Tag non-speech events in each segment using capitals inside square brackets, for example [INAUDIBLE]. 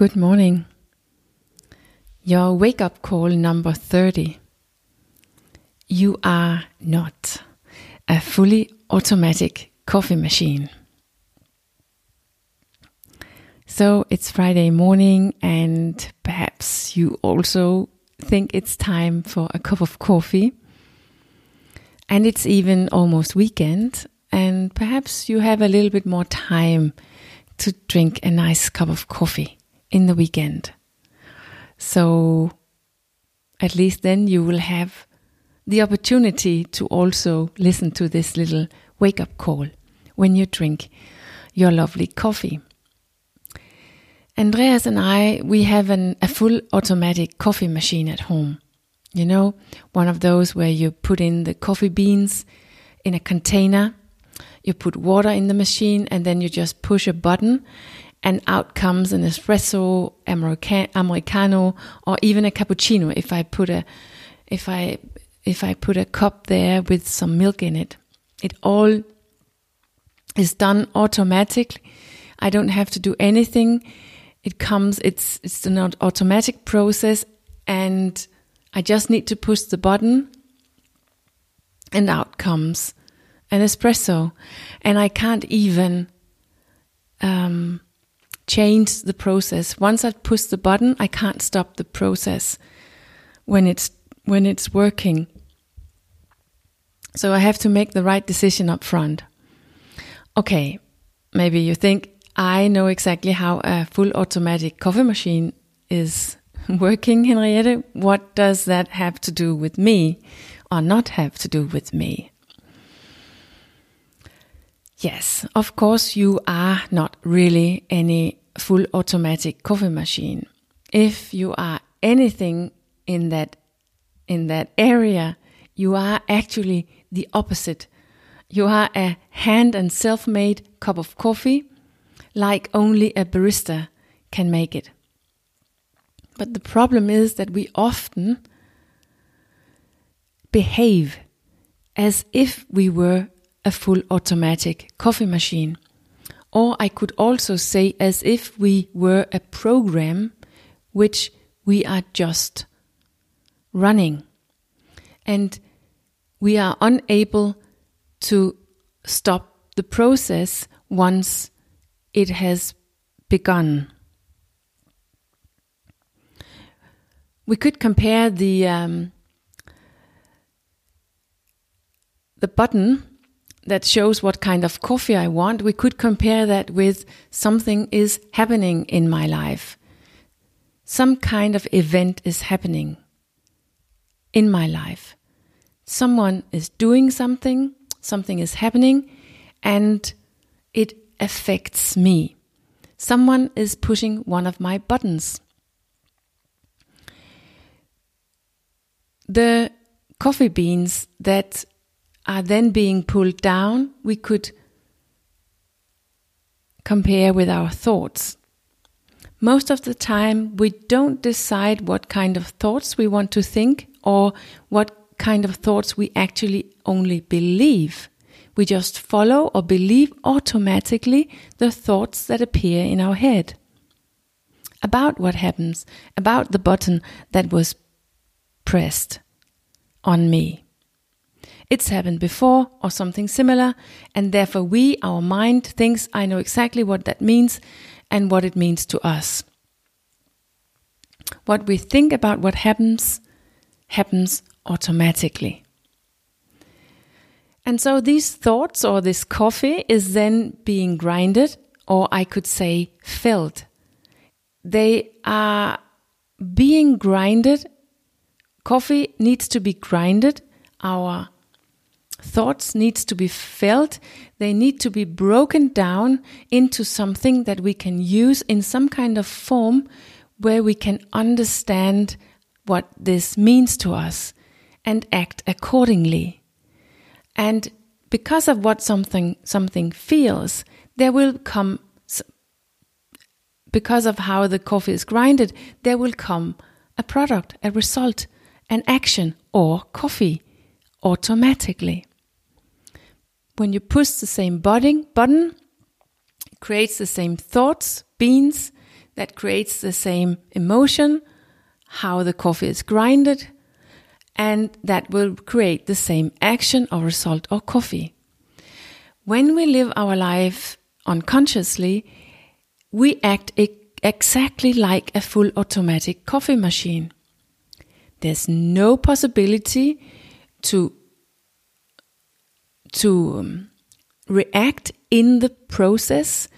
Good morning. Your wake up call number 30. You are not a fully automatic coffee machine. So it's Friday morning, and perhaps you also think it's time for a cup of coffee. And it's even almost weekend, and perhaps you have a little bit more time to drink a nice cup of coffee in the weekend. So at least then you will have the opportunity to also listen to this little wake up call when you drink your lovely coffee. Andreas and I, we have an, a full automatic coffee machine at home. You know, one of those where you put in the coffee beans in a container, you put water in the machine, and then you just push a button, and out comes an espresso, americano, or even a cappuccino. If I put a, if I, if I put a cup there with some milk in it, it all is done automatically. I don't have to do anything. It comes. It's it's an automatic process, and I just need to push the button, and out comes an espresso, and I can't even. Um, change the process. Once I push the button, I can't stop the process when it's when it's working. So I have to make the right decision up front. Okay, maybe you think I know exactly how a full automatic coffee machine is [LAUGHS] working, Henriette. What does that have to do with me or not have to do with me? Yes, of course, you are not really any full automatic coffee machine. If you are anything in that in that area, you are actually the opposite. You are a hand and self-made cup of coffee like only a barista can make it. But the problem is that we often behave as if we were a full automatic coffee machine. Or I could also say as if we were a program which we are just running. And we are unable to stop the process once it has begun. We could compare the um, the button that shows what kind of coffee I want, we could compare that with something is happening in my life. Some kind of event is happening in my life. Someone is doing something, something is happening, and it affects me. Someone is pushing one of my buttons. The coffee beans that are then being pulled down, we could compare with our thoughts. Most of the time, we don't decide what kind of thoughts we want to think or what kind of thoughts we actually only believe. We just follow or believe automatically the thoughts that appear in our head about what happens, about the button that was pressed on me. It's happened before or something similar, and therefore we, our mind, thinks I know exactly what that means and what it means to us. What we think about what happens happens automatically. And so these thoughts or this coffee is then being grinded, or I could say filled. They are being grinded. Coffee needs to be grinded. Our thoughts needs to be felt. They need to be broken down into something that we can use in some kind of form where we can understand what this means to us and act accordingly. And because of what something something feels there will come because of how the coffee is grinded there will come a product a result an action or coffee automatically when you push the same button, button, creates the same thoughts, beans, that creates the same emotion, how the coffee is grinded, and that will create the same action or result or coffee. When we live our life unconsciously, we act exactly like a full automatic coffee machine. There's no possibility to to um, react in the process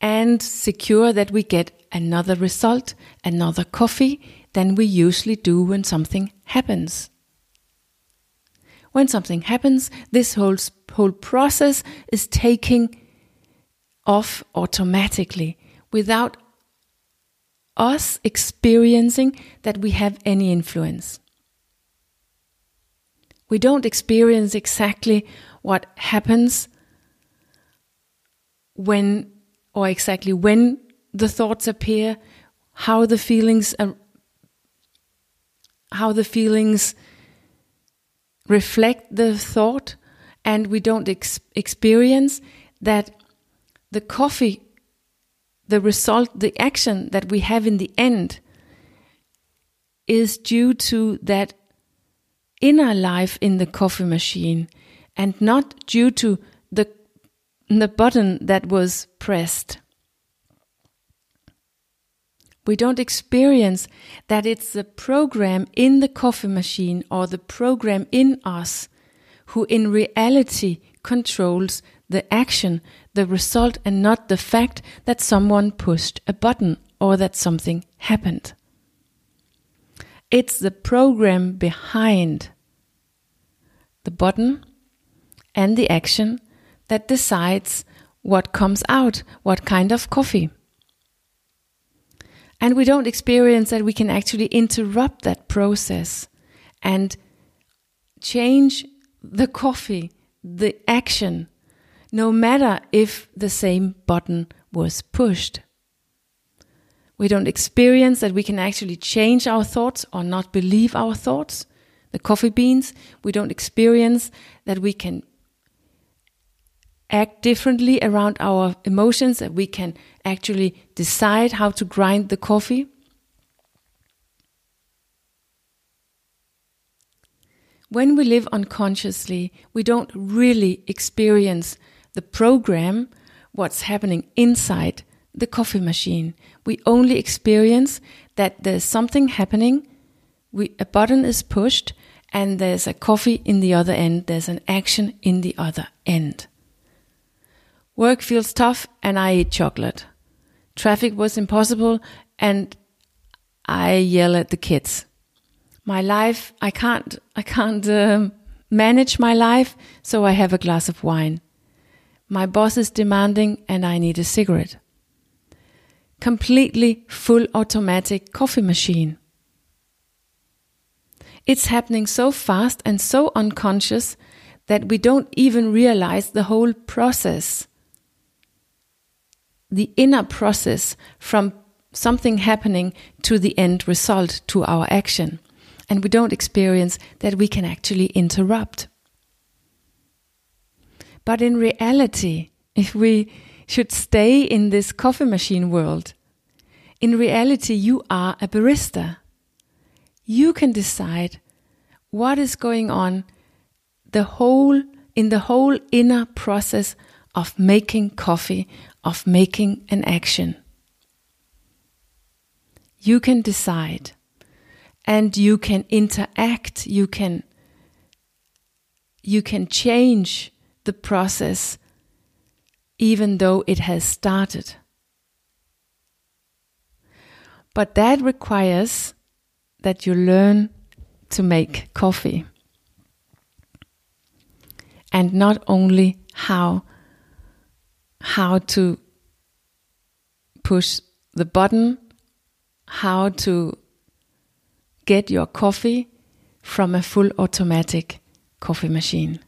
and secure that we get another result, another coffee than we usually do when something happens. When something happens, this whole, whole process is taking off automatically without us experiencing that we have any influence. We don't experience exactly what happens when, or exactly when the thoughts appear, how the feelings, uh, how the feelings reflect the thought, and we don't ex- experience that the coffee, the result, the action that we have in the end is due to that inner life in the coffee machine and not due to the, the button that was pressed. We don't experience that it's the program in the coffee machine or the program in us who in reality controls the action, the result, and not the fact that someone pushed a button or that something happened. It's the program behind the button and the action that decides what comes out, what kind of coffee. And we don't experience that we can actually interrupt that process and change the coffee, the action, no matter if the same button was pushed. We don't experience that we can actually change our thoughts or not believe our thoughts. The coffee beans, we don't experience that we can act differently around our emotions, that we can actually decide how to grind the coffee. When we live unconsciously, we don't really experience the program, what's happening inside the coffee machine. We only experience that there's something happening, we, a button is pushed, and there's a coffee in the other end, there's an action in the other end. Work feels tough and I eat chocolate. Traffic was impossible and I yell at the kids. My life, I can't, I can't um, manage my life, so I have a glass of wine. My boss is demanding and I need a cigarette. Completely full automatic coffee machine. It's happening so fast and so unconscious that we don't even realize the whole process the inner process from something happening to the end result, to our action. And we don't experience that we can actually interrupt. But in reality, if we should stay in this coffee machine world, in reality, you are a barista. You can decide what is going on the whole in the whole inner process of making coffee, of making an action. You can decide and you can interact, you can you can change the process even though it has started. But that requires that you learn to make coffee. And not only how how to push the button, how to get your coffee from a full automatic coffee machine.